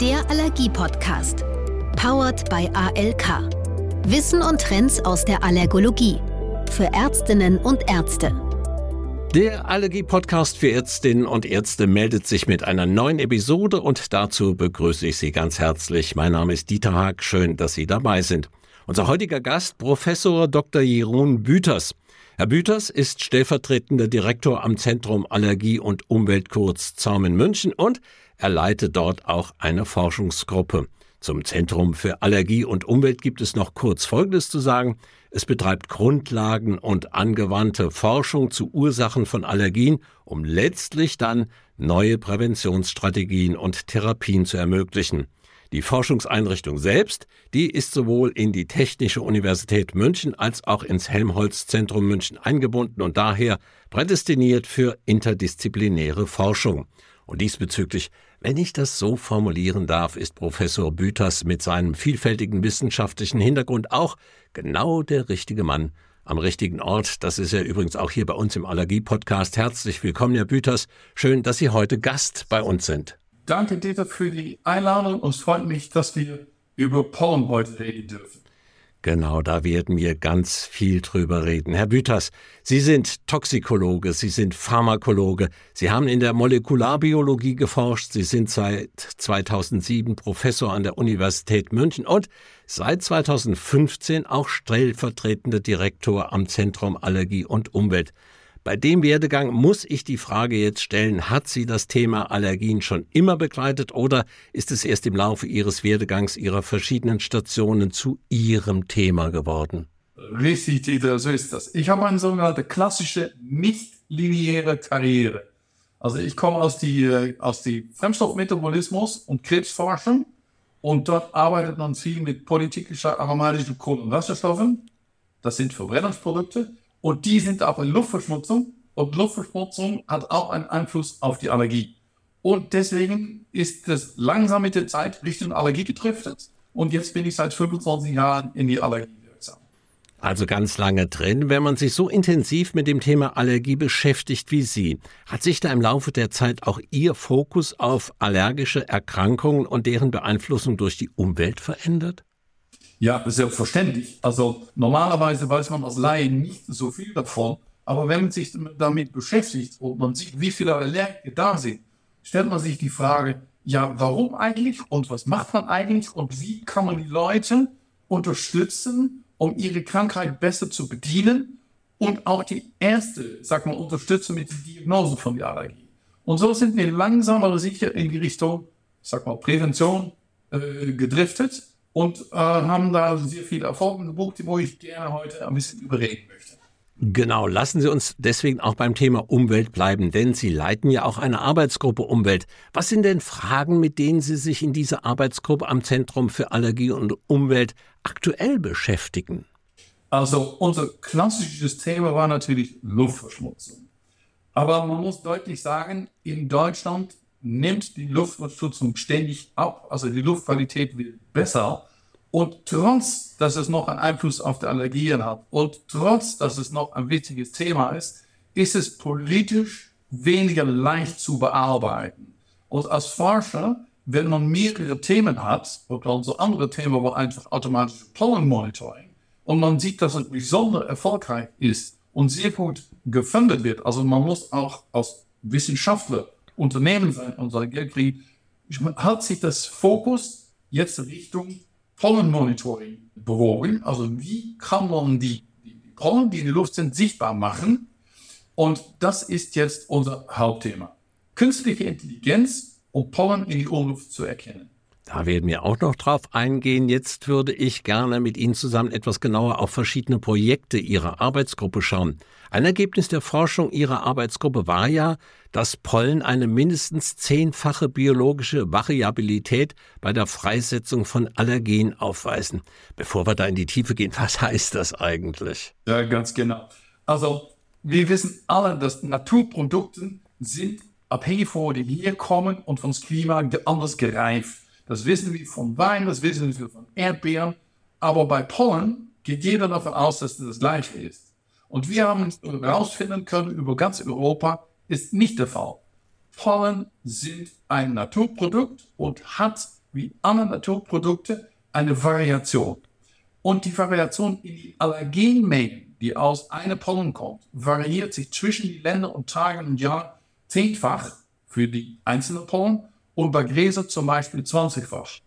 Der Allergie-Podcast. Powered by ALK. Wissen und Trends aus der Allergologie. Für Ärztinnen und Ärzte. Der Allergie-Podcast für Ärztinnen und Ärzte meldet sich mit einer neuen Episode und dazu begrüße ich Sie ganz herzlich. Mein Name ist Dieter Haag. Schön, dass Sie dabei sind. Unser heutiger Gast, Professor Dr. Jeroen Büters. Herr Büters ist stellvertretender Direktor am Zentrum Allergie und Umwelt kurz Zaum in München und er leitet dort auch eine Forschungsgruppe. Zum Zentrum für Allergie und Umwelt gibt es noch kurz Folgendes zu sagen. Es betreibt Grundlagen und angewandte Forschung zu Ursachen von Allergien, um letztlich dann neue Präventionsstrategien und Therapien zu ermöglichen. Die Forschungseinrichtung selbst, die ist sowohl in die Technische Universität München als auch ins Helmholtz-Zentrum München eingebunden und daher prädestiniert für interdisziplinäre Forschung. Und diesbezüglich, wenn ich das so formulieren darf, ist Professor Büters mit seinem vielfältigen wissenschaftlichen Hintergrund auch genau der richtige Mann am richtigen Ort. Das ist er übrigens auch hier bei uns im Allergie-Podcast. Herzlich willkommen, Herr Büters. Schön, dass Sie heute Gast bei uns sind. Danke, Dieter, für die Einladung und es freut mich, dass wir über Pollen heute reden dürfen. Genau, da werden wir ganz viel drüber reden. Herr Büters, Sie sind Toxikologe, Sie sind Pharmakologe, Sie haben in der Molekularbiologie geforscht, Sie sind seit 2007 Professor an der Universität München und seit 2015 auch stellvertretender Direktor am Zentrum Allergie und Umwelt. Bei dem Werdegang muss ich die Frage jetzt stellen, hat Sie das Thema Allergien schon immer begleitet oder ist es erst im Laufe Ihres Werdegangs Ihrer verschiedenen Stationen zu Ihrem Thema geworden? Richtig, Dieter, so ist das. Ich habe eine sogenannte klassische, nicht lineare Karriere. Also ich komme aus die, äh, aus die Fremdstoffmetabolismus und Krebsforschung und dort arbeitet man viel mit polyzyklischer aromatischen Kohlenwasserstoffen. Das sind Verbrennungsprodukte. Und die sind auch in Luftverschmutzung. Und Luftverschmutzung hat auch einen Einfluss auf die Allergie. Und deswegen ist es langsam mit der Zeit Richtung Allergie gedriftet. Und jetzt bin ich seit 25 Jahren in die Allergie. Also ganz lange drin. Wenn man sich so intensiv mit dem Thema Allergie beschäftigt wie Sie, hat sich da im Laufe der Zeit auch Ihr Fokus auf allergische Erkrankungen und deren Beeinflussung durch die Umwelt verändert? Ja, selbstverständlich. Also normalerweise weiß man als Laie nicht so viel davon. Aber wenn man sich damit beschäftigt und man sieht, wie viele Allergiker da sind, stellt man sich die Frage, ja, warum eigentlich und was macht man eigentlich und wie kann man die Leute unterstützen, um ihre Krankheit besser zu bedienen und auch die erste, sag mal, unterstützen mit der Diagnose von der Allergie. Und so sind wir langsam aber sicher in die Richtung, sag mal, Prävention äh, gedriftet und äh, haben da sehr viele Erfolge gebucht, wo ich gerne heute ein bisschen überreden möchte. Genau, lassen Sie uns deswegen auch beim Thema Umwelt bleiben, denn Sie leiten ja auch eine Arbeitsgruppe Umwelt. Was sind denn Fragen, mit denen Sie sich in dieser Arbeitsgruppe am Zentrum für Allergie und Umwelt aktuell beschäftigen? Also unser klassisches Thema war natürlich Luftverschmutzung. Aber man muss deutlich sagen, in Deutschland nimmt die Luftverschmutzung ständig ab. Also die Luftqualität wird besser. Und trotz, dass es noch einen Einfluss auf die Allergien hat und trotz, dass es noch ein wichtiges Thema ist, ist es politisch weniger leicht zu bearbeiten. Und als Forscher, wenn man mehrere Themen hat, und so andere Themen war einfach automatische Pollenmonitoring, und man sieht, dass es besonders erfolgreich ist und sehr gut gefunden wird, also man muss auch als Wissenschaftler Unternehmen sein und sein Geld kriegen, hat sich das Fokus jetzt Richtung Pollenmonitoring bewogen. Also wie kann man die, die Pollen, die in der Luft sind, sichtbar machen? Und das ist jetzt unser Hauptthema. Künstliche Intelligenz, um Pollen in die Luft zu erkennen. Da werden wir auch noch drauf eingehen. Jetzt würde ich gerne mit Ihnen zusammen etwas genauer auf verschiedene Projekte Ihrer Arbeitsgruppe schauen. Ein Ergebnis der Forschung Ihrer Arbeitsgruppe war ja, dass Pollen eine mindestens zehnfache biologische Variabilität bei der Freisetzung von Allergen aufweisen. Bevor wir da in die Tiefe gehen, was heißt das eigentlich? Ja, ganz genau. Also, wir wissen alle, dass Naturprodukte sind abhängig von wo die herkommen und vom Klima anders gereift. Das wissen wir von Wein, das wissen wir von Erdbeeren. Aber bei Pollen geht jeder davon aus, dass es das gleiche ist. Und wir haben herausfinden können über ganz Europa, ist nicht der Fall. Pollen sind ein Naturprodukt und hat wie alle Naturprodukte eine Variation. Und die Variation in die Allergenmengen, die aus einer Pollen kommt, variiert sich zwischen den Ländern und Tagen und Jahren zehnfach für die einzelnen Pollen und bei Gräsern zum Beispiel 20-fach.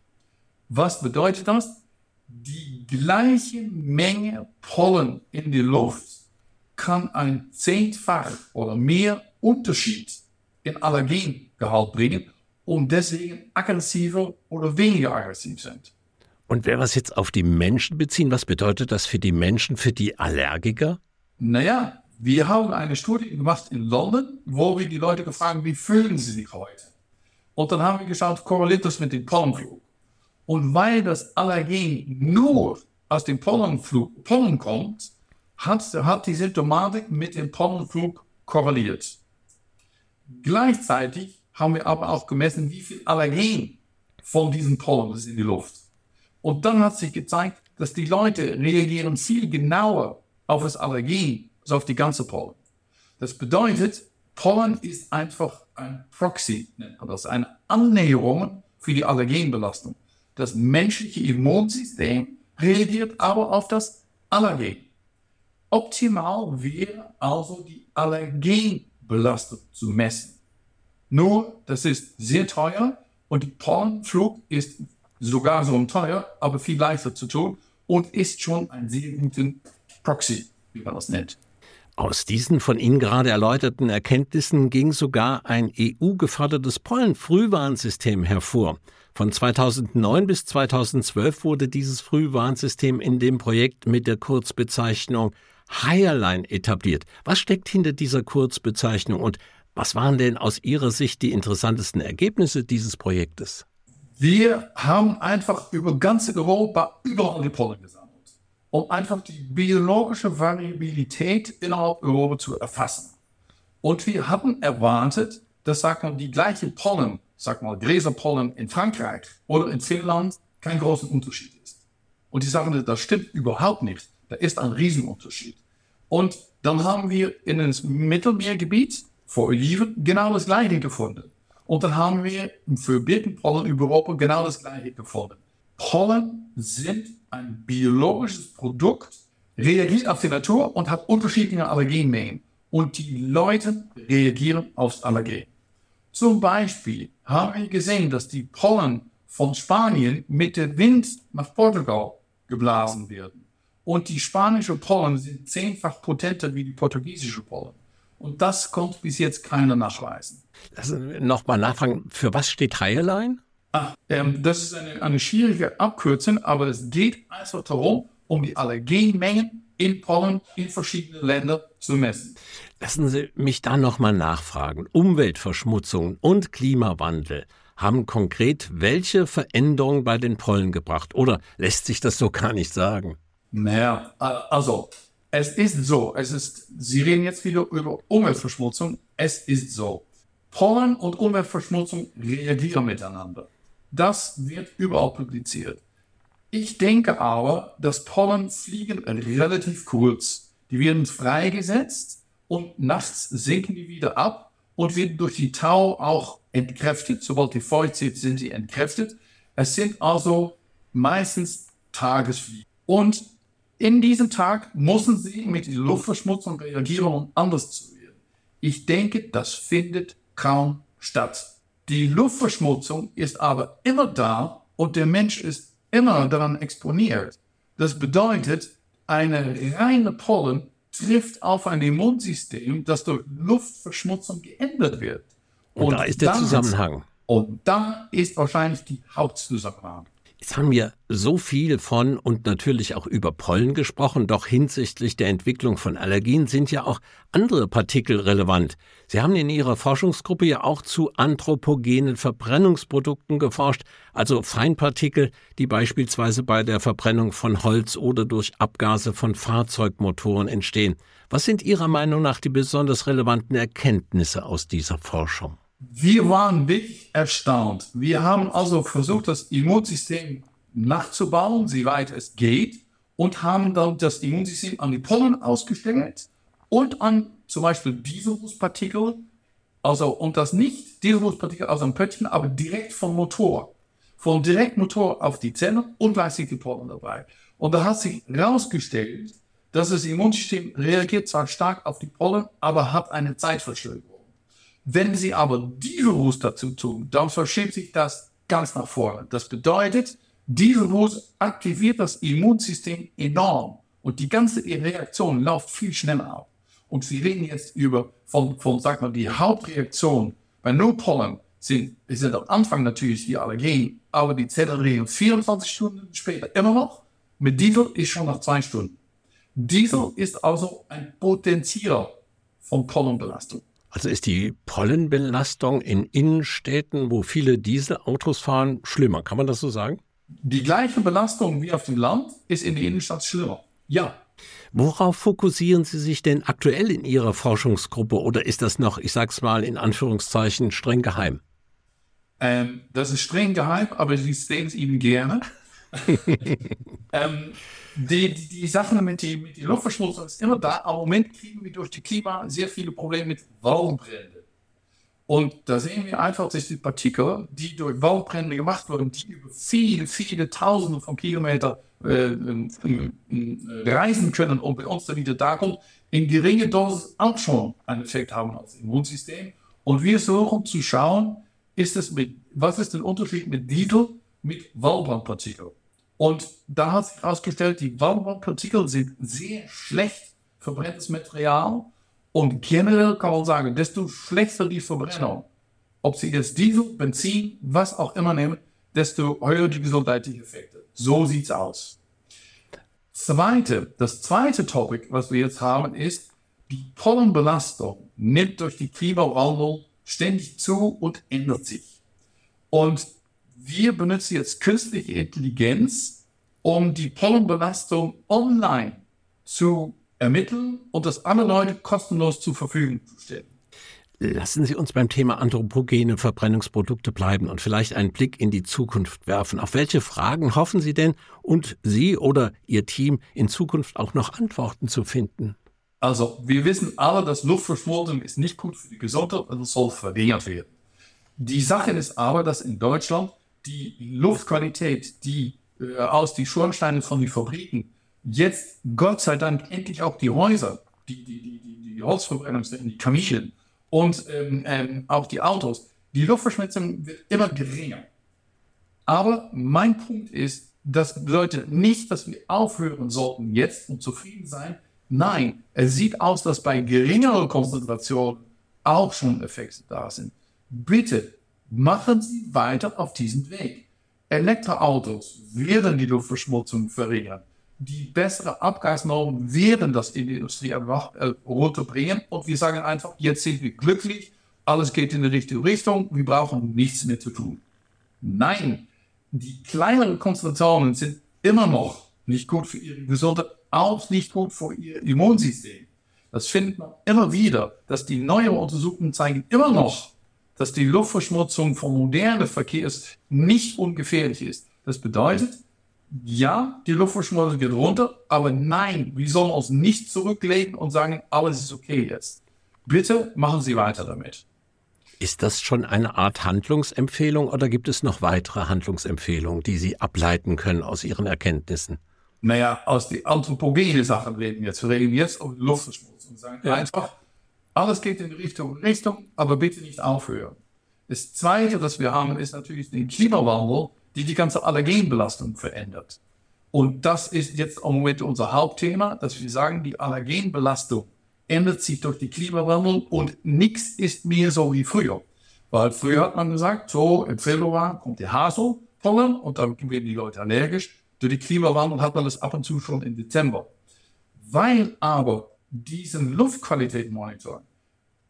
Was bedeutet das? Die gleiche Menge Pollen in die Luft kann ein zehnfach oder mehr Unterschied in Allergengehalt bringen und deswegen aggressiver oder weniger aggressiv sind. Und wenn wir es jetzt auf die Menschen beziehen, was bedeutet das für die Menschen, für die Allergiker? Naja, wir haben eine Studie gemacht in London, wo wir die Leute gefragt haben, wie fühlen sie sich heute? Und dann haben wir geschaut, korreliert das mit dem Pollenflug? Und weil das Allergen nur aus dem Pollenflug, Pollen kommt, hat, hat die Symptomatik mit dem Pollenflug korreliert. Gleichzeitig haben wir aber auch gemessen, wie viel Allergen von diesen Pollen ist in die Luft. Und dann hat sich gezeigt, dass die Leute reagieren viel genauer auf das Allergen als auf die ganze Pollen. Das bedeutet, Pollen ist einfach ein Proxy, nennt man das, eine Annäherung für die Allergenbelastung. Das menschliche Immunsystem reagiert aber auf das Allergen. Optimal wäre also die Allergenbelastung zu messen. Nur, das ist sehr teuer und der Pollenflug ist sogar so teuer, aber viel leichter zu tun und ist schon ein sehr guter Proxy, wie man das nennt. Aus diesen von Ihnen gerade erläuterten Erkenntnissen ging sogar ein EU-gefördertes Pollenfrühwarnsystem hervor. Von 2009 bis 2012 wurde dieses Frühwarnsystem in dem Projekt mit der Kurzbezeichnung Hireline etabliert. Was steckt hinter dieser Kurzbezeichnung und was waren denn aus Ihrer Sicht die interessantesten Ergebnisse dieses Projektes? Wir haben einfach über ganz Europa überall die Pollen gesammelt um einfach die biologische Variabilität innerhalb Europa zu erfassen. Und wir hatten erwartet, dass sag mal, die gleiche Pollen, sag mal Gräserpollen in Frankreich oder in Finnland kein großer Unterschied ist. Und die sagen, das stimmt überhaupt nicht. Da ist ein Riesenunterschied. Und dann haben wir in das Mittelmeergebiet vor Oliven genau das gleiche gefunden. Und dann haben wir für Birkenpollen über Europa genau das gleiche gefunden. Pollen sind ein biologisches Produkt, reagiert auf die Natur und hat unterschiedliche Allergenmengen. Und die Leute reagieren aufs Allergen. Zum Beispiel haben wir gesehen, dass die Pollen von Spanien mit dem Wind nach Portugal geblasen werden. Und die spanische Pollen sind zehnfach potenter wie die portugiesische Pollen. Und das konnte bis jetzt keiner nachweisen. Lassen wir nochmal nachfragen, für was steht Heierlein? Ah, ähm, das ist eine, eine schwierige Abkürzung, aber es geht einfach darum, um die Allergenmengen in Pollen in verschiedenen Ländern zu messen. Lassen Sie mich da nochmal nachfragen. Umweltverschmutzung und Klimawandel haben konkret welche Veränderungen bei den Pollen gebracht? Oder lässt sich das so gar nicht sagen? Naja, also es ist so, es ist, Sie reden jetzt wieder über Umweltverschmutzung. Es ist so. Pollen und Umweltverschmutzung reagieren miteinander. Das wird überall publiziert. Ich denke aber, dass Pollen fliegen relativ kurz. Die werden freigesetzt und nachts sinken die wieder ab und werden durch die Tau auch entkräftet. Sobald die feucht sind, sind sie entkräftet. Es sind also meistens Tagesfliegen. Und in diesem Tag müssen sie mit der Luftverschmutzung reagieren, um anders zu werden. Ich denke, das findet kaum statt. Die Luftverschmutzung ist aber immer da und der Mensch ist immer daran exponiert. Das bedeutet, eine reine Pollen trifft auf ein Immunsystem, das durch Luftverschmutzung geändert wird. Und, und da ist der Zusammenhang. Und da ist wahrscheinlich die Hauptzusammenhang. Jetzt haben wir so viel von und natürlich auch über Pollen gesprochen, doch hinsichtlich der Entwicklung von Allergien sind ja auch andere Partikel relevant. Sie haben in Ihrer Forschungsgruppe ja auch zu anthropogenen Verbrennungsprodukten geforscht, also Feinpartikel, die beispielsweise bei der Verbrennung von Holz oder durch Abgase von Fahrzeugmotoren entstehen. Was sind Ihrer Meinung nach die besonders relevanten Erkenntnisse aus dieser Forschung? Wir waren wirklich erstaunt. Wir haben also versucht, das Immunsystem nachzubauen, so weit es geht, und haben dann das Immunsystem an die Pollen ausgestellt und an zum Beispiel Dieselpartikel, also und das nicht Dieselpartikel aus einem Pöttchen, aber direkt vom Motor. vom Direktmotor auf die Zelle und gleichzeitig die Pollen dabei. Und da hat sich herausgestellt, dass das Immunsystem reagiert zwar stark auf die Pollen, aber hat eine Zeitverzögerung. Wenn Sie aber die Virus dazu tun, dann verschiebt sich das ganz nach vorne. Das bedeutet, die Virus aktiviert das Immunsystem enorm und die ganze Reaktion läuft viel schneller ab. Und wir reden jetzt über, von, von sag mal, die Hauptreaktion bei Nullpollen sind, sind am Anfang natürlich die Allergien, aber die Zellen reagieren 24 Stunden später immer noch. Mit Diesel ist schon nach zwei Stunden. Diesel ist also ein Potenzierer von Pollenbelastung. Also ist die Pollenbelastung in Innenstädten, wo viele Dieselautos fahren, schlimmer. Kann man das so sagen? Die gleiche Belastung wie auf dem Land ist in der Innenstadt schlimmer. Ja. Worauf fokussieren Sie sich denn aktuell in Ihrer Forschungsgruppe oder ist das noch, ich sag's mal in Anführungszeichen, streng geheim? Ähm, das ist streng geheim, aber ich sehen es Ihnen gerne. ähm, die, die, die Sachen mit der mit die Luftverschmutzung ist immer da. Aber im Moment kriegen wir durch die Klima sehr viele Probleme mit Waldbränden. Und da sehen wir einfach, dass die Partikel, die durch Waldbrände gemacht wurden, die über viele, viele Tausende von Kilometern äh, äh, reisen können und bei uns dann wieder da kommt, in geringe Dosis auch schon einen Effekt haben auf das Immunsystem. Und wir suchen zu schauen, ist es mit, was ist der Unterschied mit Diesel mit Waldbrandpartikeln? Und da hat sich herausgestellt, die Waldbrandpartikel sind sehr schlecht verbrenntes Material. Und generell kann man sagen, desto schlechter die Verbrennung, ob sie jetzt Diesel, Benzin, was auch immer nehmen, desto höher die gesundheitlichen Effekte. So sieht's aus. Zweite, das zweite Topic, was wir jetzt haben, ist, die Pollenbelastung nimmt durch die Klimawandel ständig zu und ändert sich. Und wir benutzen jetzt künstliche Intelligenz, um die Pollenbelastung online zu ermitteln und das anderen Leute kostenlos zur Verfügung zu stellen. Lassen Sie uns beim Thema anthropogene Verbrennungsprodukte bleiben und vielleicht einen Blick in die Zukunft werfen. Auf welche Fragen hoffen Sie denn und Sie oder Ihr Team in Zukunft auch noch Antworten zu finden? Also, wir wissen alle, dass Luftverschmutzung ist nicht gut für die Gesundheit und soll verringert werden. Die Sache ist aber, dass in Deutschland die Luftqualität, die äh, aus den Schornsteinen von den Fabriken, jetzt Gott sei Dank endlich auch die Häuser, die, die, die, die, die Holzverbrennungsstätten, die Kaminen und ähm, ähm, auch die Autos, die Luftverschmutzung wird immer geringer. Aber mein Punkt ist, das bedeutet nicht, dass wir aufhören sollten jetzt und zufrieden sein. Nein, es sieht aus, dass bei geringerer Konzentration auch schon Effekte da sind. Bitte machen Sie weiter auf diesem Weg. Elektroautos werden die Luftverschmutzung verringern. Die bessere Abgasnormen werden das in die Industrie äh, runterbringen. Und wir sagen einfach, jetzt sind wir glücklich, alles geht in die richtige Richtung, wir brauchen nichts mehr zu tun. Nein, die kleineren Konzentrationen sind immer noch nicht gut für ihre Gesundheit, auch nicht gut für ihr Immunsystem. Das findet man immer wieder, dass die neuen Untersuchungen zeigen immer noch, dass die Luftverschmutzung von modernen Verkehrs nicht ungefährlich ist. Das bedeutet, ja, die Luftverschmutzung geht runter, aber nein, wir sollen uns nicht zurücklegen und sagen, alles ist okay jetzt. Bitte machen Sie weiter damit. Ist das schon eine Art Handlungsempfehlung oder gibt es noch weitere Handlungsempfehlungen, die Sie ableiten können aus Ihren Erkenntnissen? Naja, aus den anthropogenen Sachen reden wir jetzt. Wir reden jetzt um Luftverschmutzung. Sagen ja. einfach, alles geht in Richtung, Richtung, aber bitte nicht aufhören. Das Zweite, was wir haben, ist natürlich den Klimawandel, die die ganze Allergenbelastung verändert. Und das ist jetzt im Moment unser Hauptthema, dass wir sagen, die Allergenbelastung ändert sich durch die Klimawandel und nichts ist mehr so wie früher. Weil früher hat man gesagt, so im Februar kommt der Haselpollen und dann werden die Leute allergisch. Durch die Klimawandel hat man das ab und zu schon im Dezember. Weil aber diesen Luftqualitätsmonitor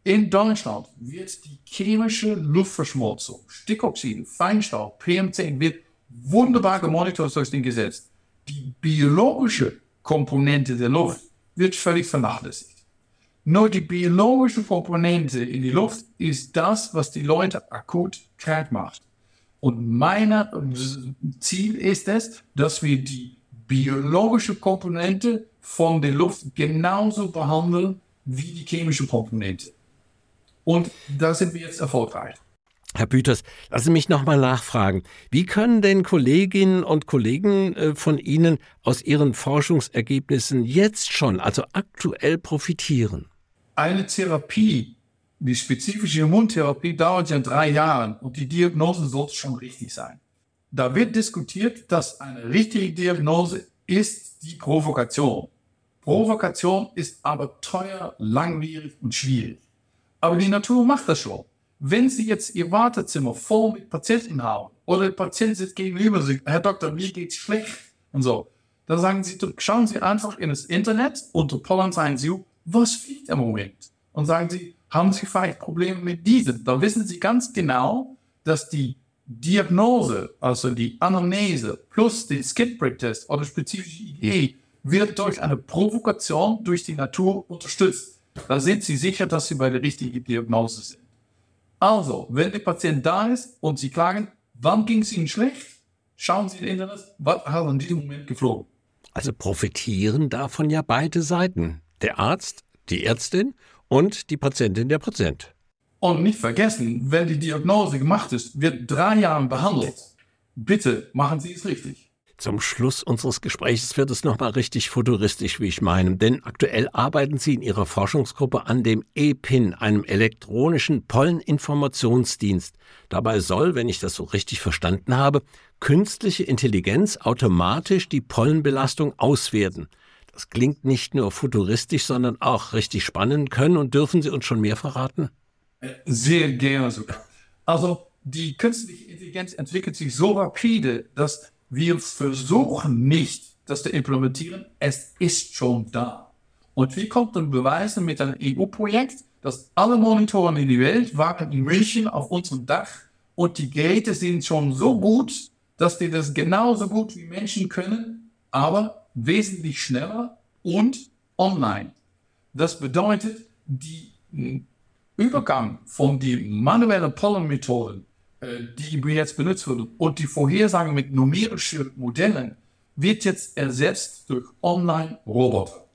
in Deutschland wird die chemische Luftverschmutzung, Stickoxide, Feinstaub, PM10 wird wunderbar gemonitort durch den Gesetz. Die biologische Komponente der Luft wird völlig vernachlässigt. Nur die biologische Komponente in die Luft ist das, was die Leute akut krank macht. Und mein Ziel ist es, dass wir die biologische Komponente von der Luft genauso behandeln wie die chemische Komponente. Und da sind wir jetzt erfolgreich. Herr Büters, lassen Sie mich nochmal nachfragen. Wie können denn Kolleginnen und Kollegen äh, von Ihnen aus Ihren Forschungsergebnissen jetzt schon, also aktuell profitieren? Eine Therapie, die spezifische Immuntherapie, dauert ja drei Jahre und die Diagnose sollte schon richtig sein. Da wird diskutiert, dass eine richtige Diagnose ist die Provokation. Provokation ist aber teuer, langwierig und schwierig. Aber die Natur macht das schon. Wenn Sie jetzt Ihr Wartezimmer voll mit Patienten haben oder der Patient sitzt gegenüber sich, Herr Doktor, mir geht's schlecht und so, dann sagen Sie, schauen Sie einfach in das Internet unter Pollen Science U, was fliegt im Moment? Und sagen Sie, haben Sie vielleicht Probleme mit diesem? Dann wissen Sie ganz genau, dass die Diagnose, also die Anamnese plus den Skid-Break-Test oder spezifische IgE wird durch eine Provokation durch die Natur unterstützt. Da sind Sie sicher, dass Sie bei der richtigen Diagnose sind. Also, wenn der Patient da ist und Sie klagen, wann ging es Ihnen schlecht? Schauen Sie in Internet, was hat in diesem Moment geflogen. Also profitieren davon ja beide Seiten. Der Arzt, die Ärztin und die Patientin, der Patient. Und nicht vergessen, wenn die Diagnose gemacht ist, wird drei Jahre behandelt. Bitte machen Sie es richtig. Zum Schluss unseres Gesprächs wird es nochmal richtig futuristisch, wie ich meine, denn aktuell arbeiten Sie in Ihrer Forschungsgruppe an dem EPIN, einem elektronischen Polleninformationsdienst. Dabei soll, wenn ich das so richtig verstanden habe, künstliche Intelligenz automatisch die Pollenbelastung auswerten. Das klingt nicht nur futuristisch, sondern auch richtig spannend. Können und dürfen Sie uns schon mehr verraten? Sehr gerne sogar. Also die künstliche Intelligenz entwickelt sich so rapide, dass wir versuchen nicht, das zu implementieren. Es ist schon da. Und wir konnten beweisen mit einem EU-Projekt, dass alle Monitoren in der Welt waren in München auf unserem Dach und die Geräte sind schon so gut, dass die das genauso gut wie Menschen können, aber wesentlich schneller und online. Das bedeutet, die Übergang von den manuellen Pollenmethoden äh, die jetzt benutzt wurden und die Vorhersagen mit numerischen Modellen wird jetzt ersetzt durch Online-Roboter.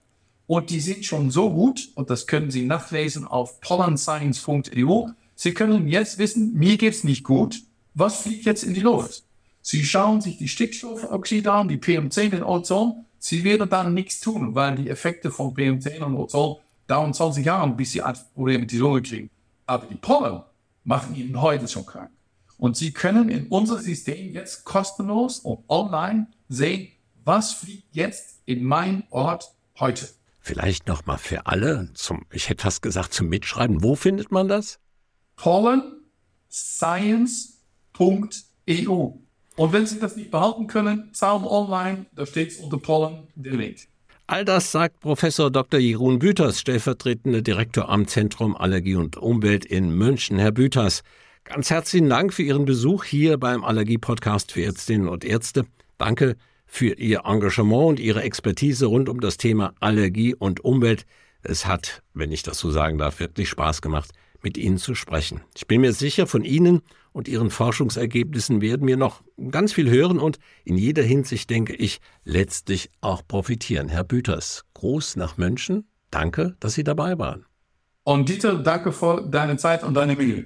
Und die sind schon so gut, und das können Sie nachlesen auf pollenscience.eu. Sie können jetzt wissen, mir geht's nicht gut. Was fliegt jetzt in die Luft? Sie schauen sich die Stickstoffoxide an, die PM10 und Ozon. Sie werden dann nichts tun, weil die Effekte von PM10 und Ozon dauern 20 Jahre, bis sie ein Problem mit die Lunge kriegen. Aber die Pollen machen ihnen heute schon krank. Und Sie können in unser System jetzt kostenlos und online sehen, was fliegt jetzt in mein Ort heute. Vielleicht nochmal für alle, zum, ich hätte fast gesagt zum Mitschreiben. Wo findet man das? pollenscience.eu. Und wenn Sie das nicht behalten können, Zaun online, da steht es unter Pollen der Link. All das sagt Professor Dr. Jeroen Büters, stellvertretender Direktor am Zentrum Allergie und Umwelt in München. Herr Büters, Ganz herzlichen Dank für Ihren Besuch hier beim Allergie-Podcast für Ärztinnen und Ärzte. Danke für Ihr Engagement und Ihre Expertise rund um das Thema Allergie und Umwelt. Es hat, wenn ich das so sagen darf, wirklich Spaß gemacht, mit Ihnen zu sprechen. Ich bin mir sicher, von Ihnen und Ihren Forschungsergebnissen werden wir noch ganz viel hören und in jeder Hinsicht, denke ich, letztlich auch profitieren. Herr Büters, Gruß nach München. Danke, dass Sie dabei waren. Und Dieter, danke für deine Zeit und deine Mühe.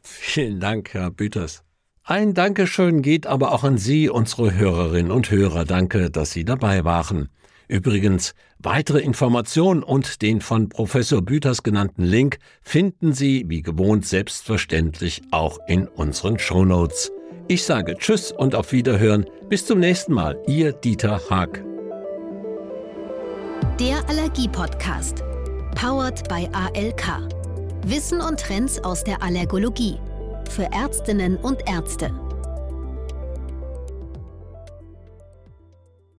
Vielen Dank, Herr Büters. Ein Dankeschön geht aber auch an Sie, unsere Hörerinnen und Hörer. Danke, dass Sie dabei waren. Übrigens, weitere Informationen und den von Professor Büters genannten Link finden Sie, wie gewohnt, selbstverständlich auch in unseren Shownotes. Ich sage Tschüss und auf Wiederhören. Bis zum nächsten Mal. Ihr Dieter Haag. Der Allergie-Podcast. Powered by ALK. Wissen und Trends aus der Allergologie. Für Ärztinnen und Ärzte.